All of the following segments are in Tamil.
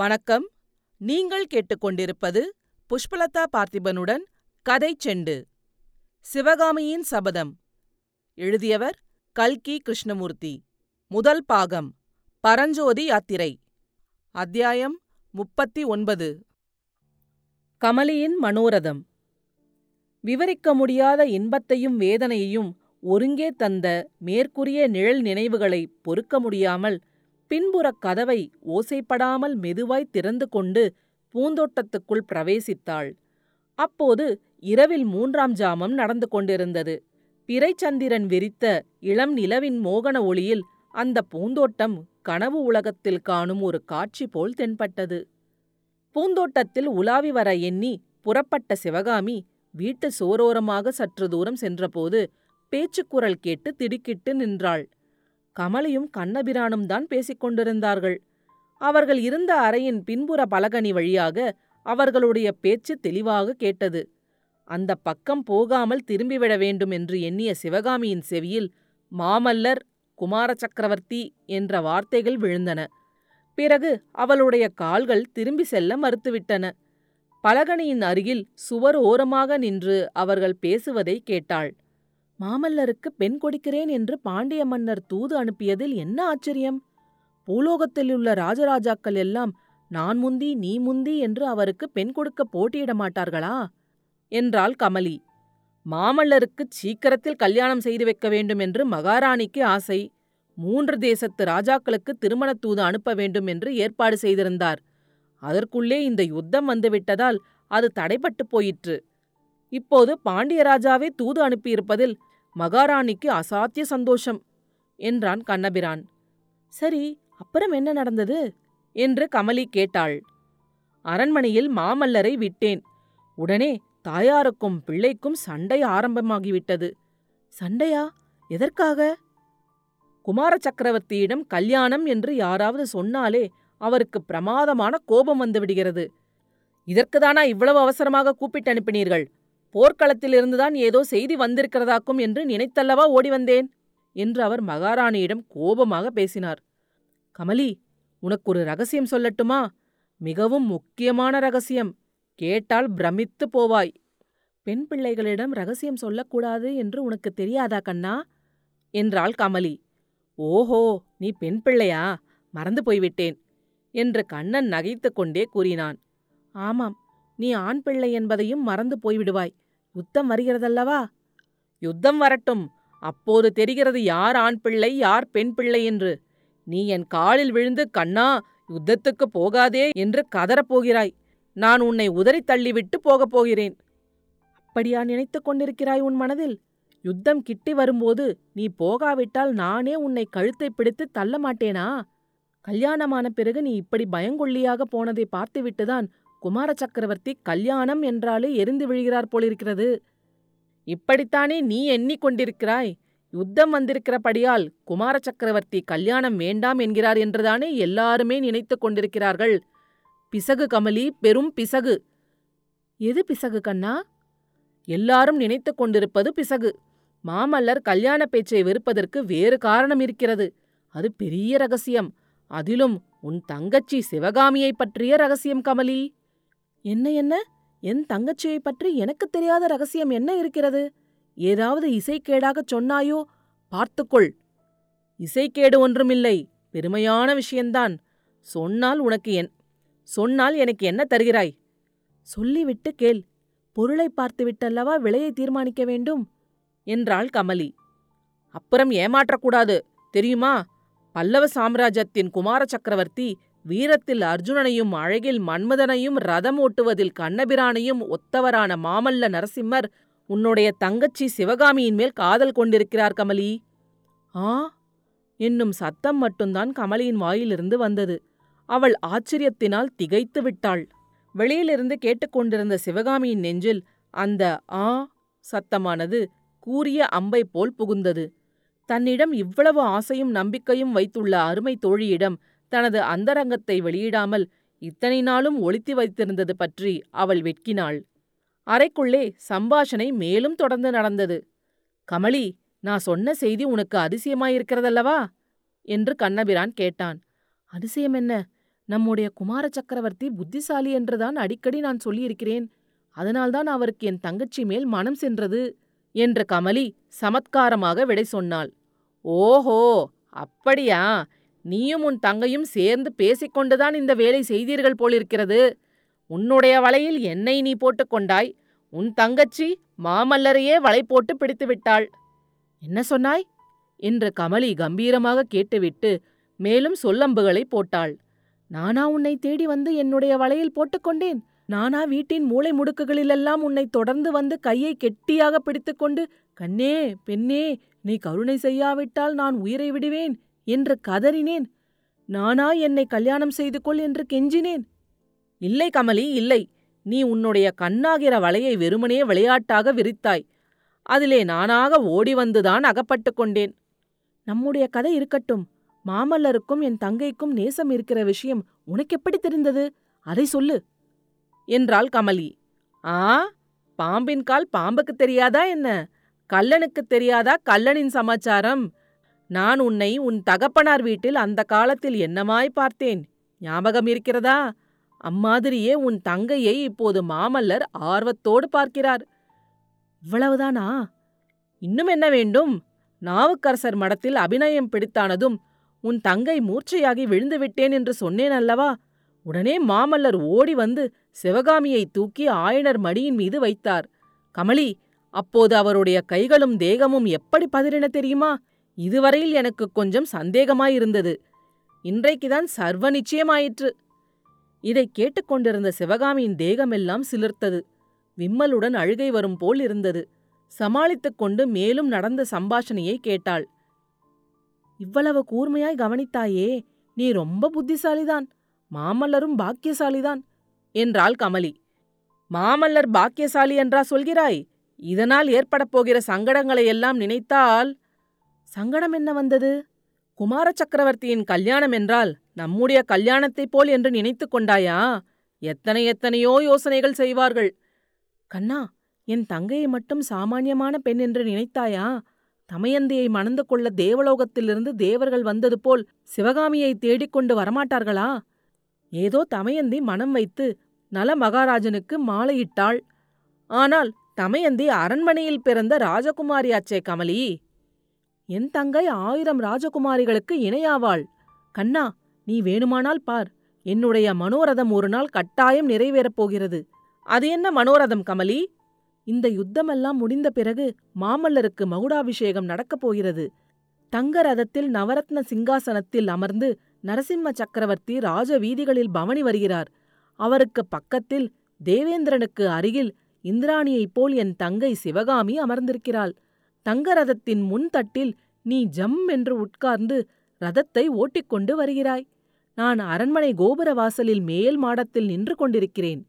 வணக்கம். நீங்கள் கேட்டுக்கொண்டிருப்பது புஷ்பலதா பார்த்திபனுடன் கதை செண்டு. சிவகாமியின் சபதம். எழுதியவர் கல்கி கிருஷ்ணமூர்த்தி. முதல் பாகம். பரஞ்சோதி யாத்திரை. அத்தியாயம் முப்பத்தி ஒன்பது கமலியின் மனோரதம். விவரிக்க முடியாத இன்பத்தையும் வேதனையையும் ஒருங்கே தந்த மேற்கூறிய நிழல் நினைவுகளை பொறுக்க முடியாமல் பின்புறக் கதவை ஓசைப்படாமல் மெதுவாய் திறந்து கொண்டு பூந்தோட்டத்துக்குள் பிரவேசித்தாள். அப்போது இரவில் மூன்றாம் ஜாமம் நடந்து கொண்டிருந்தது. பிறைச்சந்திரன் விரித்த இளம் நிலவின் மோகன ஒளியில் அந்த பூந்தோட்டம் கனவு உலகத்தில் காணும் ஒரு காட்சி போல் தென்பட்டது. பூந்தோட்டத்தில் உலாவி வர எண்ணி புறப்பட்ட சிவகாமி வீட்டு சோரோரமாக சற்று தூரம் சென்றபோது பேச்சுக்குரல் கேட்டு திடுக்கிட்டு நின்றாள். கமலியும் கண்ணபிரானும் தான் பேசிக் கொண்டிருந்தார்கள். அவர்கள் இருந்த அறையின் பின்புற பலகனி வழியாக அவர்களுடைய பேச்சு தெளிவாக கேட்டது. அந்த பக்கம் போகாமல் திரும்பிவிட வேண்டும் என்று எண்ணிய சிவகாமியின் செவியில் மாமல்லர் குமார சக்கரவர்த்தி என்ற வார்த்தைகள் விழுந்தன. பிறகு அவளுடைய கால்கள் திரும்பி செல்ல மறுத்துவிட்டன. பலகனியின் அருகில் சுவர் ஓரமாக நின்று அவர்கள் பேசுவதை கேட்டாள். மாமல்லருக்கு பெண் கொடுக்கிறேன் என்று பாண்டிய மன்னர் தூது அனுப்பியதில் என்ன ஆச்சரியம்? பூலோகத்திலுள்ள ராஜராஜாக்கள் எல்லாம் நான் முந்தி நீ முந்தி என்று அவருக்கு பெண் கொடுக்க போட்டியிட மாட்டார்களா? என்றாள் கமலி. மாமல்லருக்கு சீக்கிரத்தில் கல்யாணம் செய்து வைக்க வேண்டும் என்று மகாராணிக்கு ஆசை. மூன்று தேசத்து ராஜாக்களுக்கு திருமணத் தூது அனுப்ப வேண்டும் என்று ஏற்பாடு செய்திருந்தார். அதற்குள்ளே இந்த யுத்தம் வந்துவிட்டதால் அது தடைபட்டு போயிற்று. இப்போது பாண்டியராஜாவே தூது அனுப்பியிருப்பதில் மகாராணிக்கு அசாத்திய சந்தோஷம் என்றான் கண்ணபிரான். சரி அப்புறம் என்ன நடந்தது? என்று கமலி கேட்டாள். அரண்மனையில் மாமல்லரை விட்டேன். உடனே தாயாருக்கும் பிள்ளைக்கும் சண்டை ஆரம்பமாகிவிட்டது. சண்டையா? எதற்காக? குமார சக்கரவர்த்தியிடம் கல்யாணம் என்று யாராவது சொன்னாலே அவருக்கு பிரமாதமான கோபம் வந்துவிடுகிறது இதற்குதானா இவ்வளவு அவசரமாக கூப்பிட்டு அனுப்பினீர்கள்? போர்க்களத்திலிருந்துதான் ஏதோ செய்தி வந்திருக்கிறதாக்கும் என்று நினைத்தல்லவா ஓடி வந்தேன்? என்று அவர் மகாராணியிடம் கோபமாக பேசினார். கமலி உனக்கு ஒரு ரகசியம் சொல்லட்டுமா? மிகவும் முக்கியமான ரகசியம். கேட்டால் பிரமித்து போவாய். பெண் பிள்ளைகளிடம் ரகசியம் சொல்லக்கூடாது என்று உனக்கு தெரியாதா கண்ணா? என்றாள் கமலி. ஓஹோ நீ பெண் பிள்ளையா? மறந்து போய்விட்டேன். என்று கண்ணன் நகைத்து கொண்டே கூறினான். ஆமாம் நீ ஆண் பிள்ளை என்பதையும் மறந்து போய்விடுவாய். யுத்தம் வருகிறதல்லவா? யுத்தம் வரட்டும். அப்போது தெரிகிறது யார் ஆண் பிள்ளை யார் பெண் பிள்ளை என்று. நீ என் காலில் விழுந்து கண்ணா யுத்தத்துக்கு போகாதே என்று கதறப் போகிறாய். நான் உன்னை உதறி தள்ளிவிட்டு போகப் போகிறேன். அப்படியா நினைத்துக் கொண்டிருக்கிறாய் உன் மனதில்? யுத்தம் கிட்டி வரும்போது நீ போகாவிட்டால் நானே உன்னை கழுத்தை பிடித்து தள்ள மாட்டேனா கல்யாணமான பிறகு நீ இப்படி பயங்கொள்ளியாக போனதை பார்த்துவிட்டுதான் குமார சக்கரவர்த்தி கல்யாணம் என்றாலே எரிந்து விழுகிறார் போலிருக்கிறது. இப்படித்தானே நீ எண்ணிக்கொண்டிருக்கிறாய் யுத்தம் வந்திருக்கிறபடியால் குமார சக்கரவர்த்தி கல்யாணம் வேண்டாம் என்கிறார் என்றுதானே எல்லாருமே நினைத்துக் கொண்டிருக்கிறார்கள். பிசகு கமலி பெரும் பிசகு. எது பிசகு கண்ணா? எல்லாரும் நினைத்துக் கொண்டிருப்பது பிசகு. மாமல்லர் கல்யாண பேச்சை வெறுப்பதற்கு வேறு காரணம் இருக்கிறது. அது பெரிய ரகசியம். அதிலும் உன் தங்கச்சி சிவகாமியைப் பற்றிய ரகசியம் கமலி. என்ன என்ன? என் தங்கச்சியைப் பற்றி எனக்குத் தெரியாத ரகசியம் என்ன இருக்கிறது? ஏதாவது இசைக்கேடாகச் சொன்னாயோ? பார்த்துக்கொள். இசைக்கேடு ஒன்றுமில்லை. பெருமையான விஷயந்தான். சொன்னால் உனக்கு என் சொன்னால் எனக்கு என்ன தருகிறாய்? சொல்லிவிட்டு கேள். பொருளை பார்த்துவிட்டல்லவா விலையை தீர்மானிக்க வேண்டும்? என்றாள் கமலி. அப்புறம் ஏமாற்றக்கூடாது. தெரியுமா? பல்லவ சாம்ராஜ்யத்தின் குமார சக்கரவர்த்தி வீரத்தில் அர்ஜுனனையும் அழகில் மன்மதனையும் ரதம் ஓட்டுவதில் கண்ணபிரானையும் ஒத்தவரான மாமல்ல நரசிம்மர் உன்னுடைய தங்கச்சி சிவகாமியின் மேல் காதல் கொண்டிருக்கிறார் கமலி. ஆ? என்னும் சத்தம் மட்டும்தான் கமலியின் வாயிலிருந்து வந்தது. அவள் ஆச்சரியத்தினால் திகைத்து விட்டாள். வெளியிலிருந்து கேட்டுக்கொண்டிருந்த சிவகாமியின் நெஞ்சில் அந்த ஆ சத்தமானது கூரிய அம்பை போல் புகுந்தது. தன்னிடம் இவ்வளவு ஆசையும் நம்பிக்கையும் வைத்துள்ள அருமை தோழியிடம் தனது அந்தரங்கத்தை வெளியிடாமல் இத்தனை நாளும் ஒளித்து வைத்திருந்தது பற்றி அவள் வெட்கினாள். அறைக்குள்ளே சம்பாஷணை மேலும் தொடர்ந்து நடந்தது. கமலி நான் சொன்ன செய்தி உனக்கு அதிசயமாயிருக்கிறதல்லவா? என்று கண்ணபிரான் கேட்டான். அதிசயம் என்ன? நம்முடைய குமார சக்கரவர்த்தி புத்திசாலி என்றுதான் அடிக்கடி நான் சொல்லியிருக்கிறேன். அதனால்தான் அவருக்கு என் தங்கச்சி மேல் மனம் சென்றது என்று கமலி சமத்காரமாக விடை சொன்னாள். ஓஹோ! அப்படியா? நீயும் உன் தங்கையும் சேர்ந்து பேசிக்கொண்டுதான் இந்த வேலை செய்தீர்கள் போலிருக்கிறது. உன்னுடைய வலையில் என்னை நீ போட்டுக்கொண்டாய் உன் தங்கச்சி மாமல்லரையே வலை போட்டு பிடித்து விட்டாள் என்ன சொன்னாய்? என்று கமலி கம்பீரமாக கேட்டுவிட்டு மேலும் சொல்லம்புகளை போட்டாள். நானா உன்னை தேடி வந்து என்னுடைய வலையில் போட்டுக்கொண்டேன் நானா வீட்டின் மூளை முடுக்குகளிலெல்லாம் உன்னை தொடர்ந்து வந்து கையை கெட்டியாக பிடித்துக்கொண்டு கண்ணே பெண்ணே நீ கருணை செய்யாவிட்டால் நான் உயிரை விடுவேன். என்று கதறினேன். நானா என்னை கல்யாணம் செய்து கொள் என்று கெஞ்சினேன். இல்லை கமலி இல்லை. நீ உன்னுடைய கண்ணாகிற வலையை வெறுமனே விளையாட்டாக விரித்தாய். அதிலே நானாக ஓடி வந்துதான் அகப்பட்டு கொண்டேன். நம்முடைய கதை இருக்கட்டும். மாமல்லருக்கும் என் தங்கைக்கும் நேசம் இருக்கிற விஷயம் உனக்கு எப்படி தெரிந்தது? அதை சொல்லு. என்றாள் கமலி. ஆ? பாம்பின் கால் பாம்புக்கு தெரியாதா என்ன? கல்லனுக்கு தெரியாதா கல்லனின் சமாச்சாரம்? நான் உன்னை உன் தகப்பனார் வீட்டில் அந்த காலத்தில் என்னமாய் பார்த்தேன்? ஞாபகம் இருக்கிறதா? அம்மாதிரியே உன் தங்கையை இப்போது மாமல்லர் ஆர்வத்தோடு பார்க்கிறார். இவ்வளவுதானா? இன்னும் என்ன வேண்டும்? நாவுக்கரசர் மடத்தில் அபிநயம் பிடித்தானதும் உன் தங்கை மூர்ச்சையாகி விழுந்து விட்டேன் என்று சொன்னேன் அல்லவா? உடனே மாமல்லர் ஓடி வந்து சிவகாமியை தூக்கி ஆயனர் மடியின் மீது வைத்தார். கமலி அப்போது அவருடைய கைகளும் தேகமும் எப்படி பதறின தெரியுமா? இதுவரையில் எனக்கு கொஞ்சம் சந்தேகமாயிருந்தது. இன்றைக்குதான் சர்வ நிச்சயமாயிற்று இதை கேட்டுக்கொண்டிருந்த சிவகாமியின் தேகமெல்லாம் சிலிர்த்தது. விம்மலுடன் அழுகை வரும் போல் இருந்தது. சமாளித்துக் கொண்டு மேலும் நடந்த சம்பாஷணையை கேட்டாள். இவ்வளவு கூர்மையாய் கவனித்தாயே நீ ரொம்ப புத்திசாலிதான். மாமல்லரும் பாக்கியசாலிதான் என்றாள் கமலி. மாமல்லர் பாக்கியசாலி என்றா சொல்கிறாய்? இதனால் ஏற்படப் போகிற சங்கடங்களை எல்லாம் நினைத்தால் சங்கடம் என்ன வந்தது? குமார சக்கரவர்த்தியின் கல்யாணம் என்றால் நம்முடைய கல்யாணத்தைப் போல் என்று நினைத்து கொண்டாயா? எத்தனை எத்தனையோ யோசனைகள் செய்வார்கள். கண்ணா என் தங்கையை மட்டும் சாமானியமான பெண் என்று நினைத்தாயா? தமயந்தியை மணந்து கொள்ள தேவலோகத்திலிருந்து தேவர்கள் வந்தது போல் சிவகாமியை தேடிக்கொண்டு வரமாட்டார்களா? ஏதோ தமயந்தி மனம் வைத்து நல மகாராஜனுக்கு மாலையிட்டாள். ஆனால் தமயந்தி அரண்மனையில் பிறந்த ராஜகுமாரியாச்சே கமலி. என் தங்கை ஆயிரம் ராஜகுமாரிகளுக்கு இணையாவாள். கண்ணா நீ வேணுமானால் பார். என்னுடைய மனோரதம் ஒரு நாள் கட்டாயம் நிறைவேறப் போகிறது. அது என்ன மனோரதம் கமலி? இந்த யுத்தமெல்லாம் முடிந்த பிறகு மாமல்லருக்கு மகுடாபிஷேகம் நடக்கப் போகிறது. தங்க ரதத்தில் நவரத்ன சிங்காசனத்தில் அமர்ந்து நரசிம்ம சக்கரவர்த்தி ராஜ வீதிகளில் பவனி வருகிறார். அவருக்கு பக்கத்தில் தேவேந்திரனுக்கு அருகில் இந்திராணியைப் போல் என் தங்கை சிவகாமி அமர்ந்திருக்கிறாள். தங்க ரதத்தின் முன்தட்டில் நீ ஜம் என்று உட்கார்ந்து ரதத்தை ஓட்டிக்கொண்டு வருகிறாய். நான் அரண்மனை கோபுர வாசலில் மேல் மாடத்தில் நின்று கொண்டிருக்கிறேன்.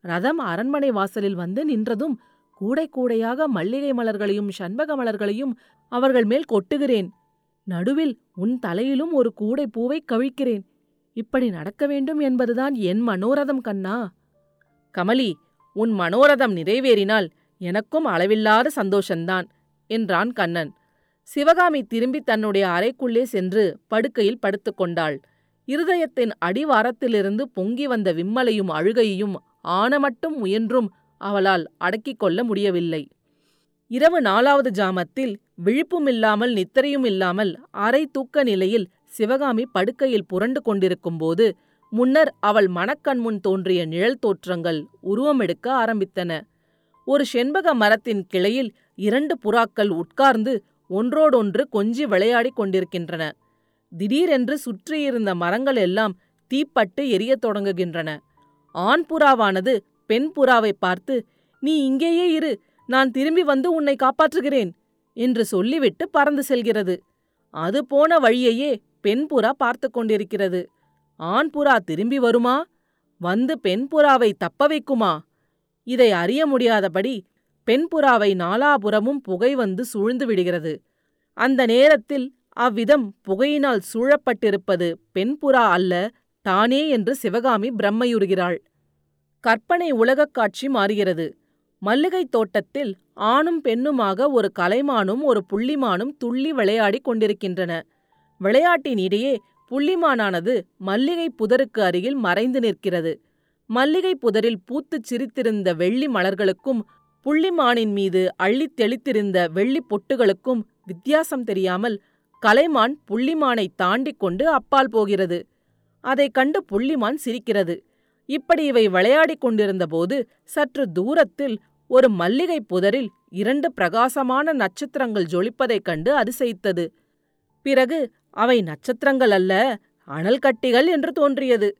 ரதம் அரண்மனை வாசலில் வந்து நின்றதும் கூடை கூடையாக மல்லிகை மலர்களையும் சண்பக மலர்களையும் அவர்கள் மேல் கொட்டுகிறேன். நடுவில் உன் தலையிலும் ஒரு கூடை பூவை கவிழ்க்கிறேன். இப்படி நடக்க வேண்டும் என்பதுதான் என் மனோரதம் கண்ணா. கமலி உன் மனோரதம் நிறைவேறினால் எனக்கும் அளவில்லாத சந்தோஷந்தான். என்றான் கண்ணன். சிவகாமி திரும்பி தன்னுடைய அறைக்குள்ளே சென்று படுக்கையில் படுத்துக்கொண்டாள் இருதயத்தின் அடிவாரத்திலிருந்து பொங்கி வந்த விம்மலையும் அழுகையையும் ஆனமட்டும் முயன்றும் அவளால் அடக்கிக் கொள்ள முடியவில்லை. இரவு நாலாவது ஜாமத்தில் விழிப்புமில்லாமல் நித்திரையும் இல்லாமல் அரை தூக்க நிலையில் சிவகாமி படுக்கையில் புரண்டு கொண்டிருக்கும்போது முன்னர் அவள் மனக்கண்முன் தோன்றிய நிழல் தோற்றங்கள் உருவமெடுக்க ஆரம்பித்தன. ஒரு செண்பக மரத்தின் கிளையில் இரண்டு புறாக்கள் உட்கார்ந்து ஒன்றோடொன்று கொஞ்சி விளையாடிக் கொண்டிருக்கின்றன. திடீரென்று சுற்றியிருந்த மரங்கள் எல்லாம் தீப்பட்டு எரியத் தொடங்குகின்றன. ஆண் புறாவானது பெண் புறாவை பார்த்து நீ இங்கேயே இரு நான் திரும்பி வந்து உன்னை காப்பாற்றுகிறேன் என்று சொல்லிவிட்டு பறந்து செல்கிறது. அது போன வழியையே பெண் புறா பார்த்து கொண்டிருக்கிறது. ஆண் புறா திரும்பி வருமா? வந்து பெண் புறாவை தப்ப வைக்குமா? இதை அறிய முடியாதபடி பெண்புறாவை நாலாபுறமும் புகை வந்து சூழ்ந்து விடுகிறது. அந்த நேரத்தில் அவ்விதம் புகையினால் சூழப்பட்டிருப்பது பெண்புறா அல்ல தானே என்று சிவகாமி பிரம்மையுறுகிறாள். கற்பனை உலகக் காட்சி மாறுகிறது. மல்லிகைத் தோட்டத்தில் ஆணும் பெண்ணுமாக ஒரு கலைமானும் ஒரு புள்ளிமானும் துள்ளி விளையாடிக் கொண்டிருக்கின்றன. விளையாட்டின் இடையே புள்ளிமானானது மல்லிகை புதருக்கு அருகில் மறைந்து நிற்கிறது. மல்லிகை புதரில் பூத்துச் சிரித்திருந்த வெள்ளி மலர்களுக்கும் புள்ளிமானின் மீது அள்ளித் தெளித்திருந்த வெள்ளிப் பொட்டுகளுக்கும் வித்தியாசம் தெரியாமல் கலைமான் புள்ளிமானைத் தாண்டிக் கொண்டு அப்பால் போகிறது. அதைக் கண்டு புள்ளிமான் சிரிக்கிறது. இப்படி இவை விளையாடிக் கொண்டிருந்தபோது சற்று தூரத்தில் ஒரு மல்லிகைப் புதரில் இரண்டு பிரகாசமான நட்சத்திரங்கள் ஜொலிப்பதைக் கண்டு அதிசயித்தது. பிறகு அவை நட்சத்திரங்கள் அல்ல அனல்கட்டிகள் என்று தோன்றியது.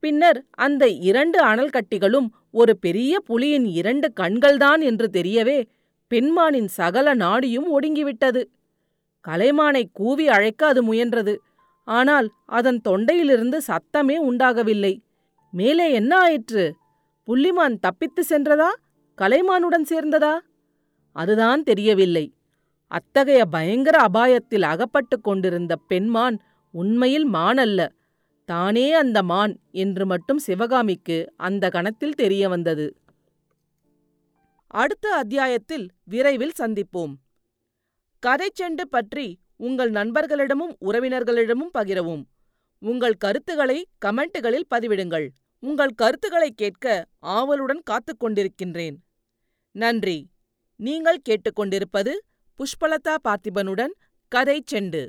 பின்னர் அந்த இரண்டு அனல்கட்டிகளும் ஒரு பெரிய புலியின் இரண்டு கண்கள்தான் என்று தெரியவே பெண்மானின் சகல நாடியும் ஒடுங்கிவிட்டது. கலைமானை கூவி அழைக்க அது முயன்றது. ஆனால் அதன் தொண்டையிலிருந்து சத்தமே உண்டாகவில்லை. மேலே என்ன ஆயிற்று? புள்ளிமான் தப்பித்து சென்றதா? கலைமானுடன் சேர்ந்ததா? அதுதான் தெரியவில்லை. அத்தகைய பயங்கர அபாயத்தில் அகப்பட்டுக் கொண்டிருந்த பெண்மான் உண்மையில் மானல்ல. அல்ல தானே அந்த மான் என்று மட்டும் சிவகாமிக்கு அந்த கணத்தில் தெரிய வந்தது. அடுத்த அத்தியாயத்தில் விரைவில் சந்திப்போம். கதைச்செண்டு பற்றி உங்கள் நண்பர்களிடமும் உறவினர்களிடமும் பகிரவும். உங்கள் கருத்துக்களை கமெண்ட்டுகளில் பதிவிடுங்கள். உங்கள் கருத்துக்களை கேட்க ஆவலுடன் காத்துக் கொண்டிருக்கின்றேன். நன்றி. நீங்கள் கேட்டுக்கொண்டிருப்பது புஷ்பலதா பார்த்திபனுடன் கதை செண்டு.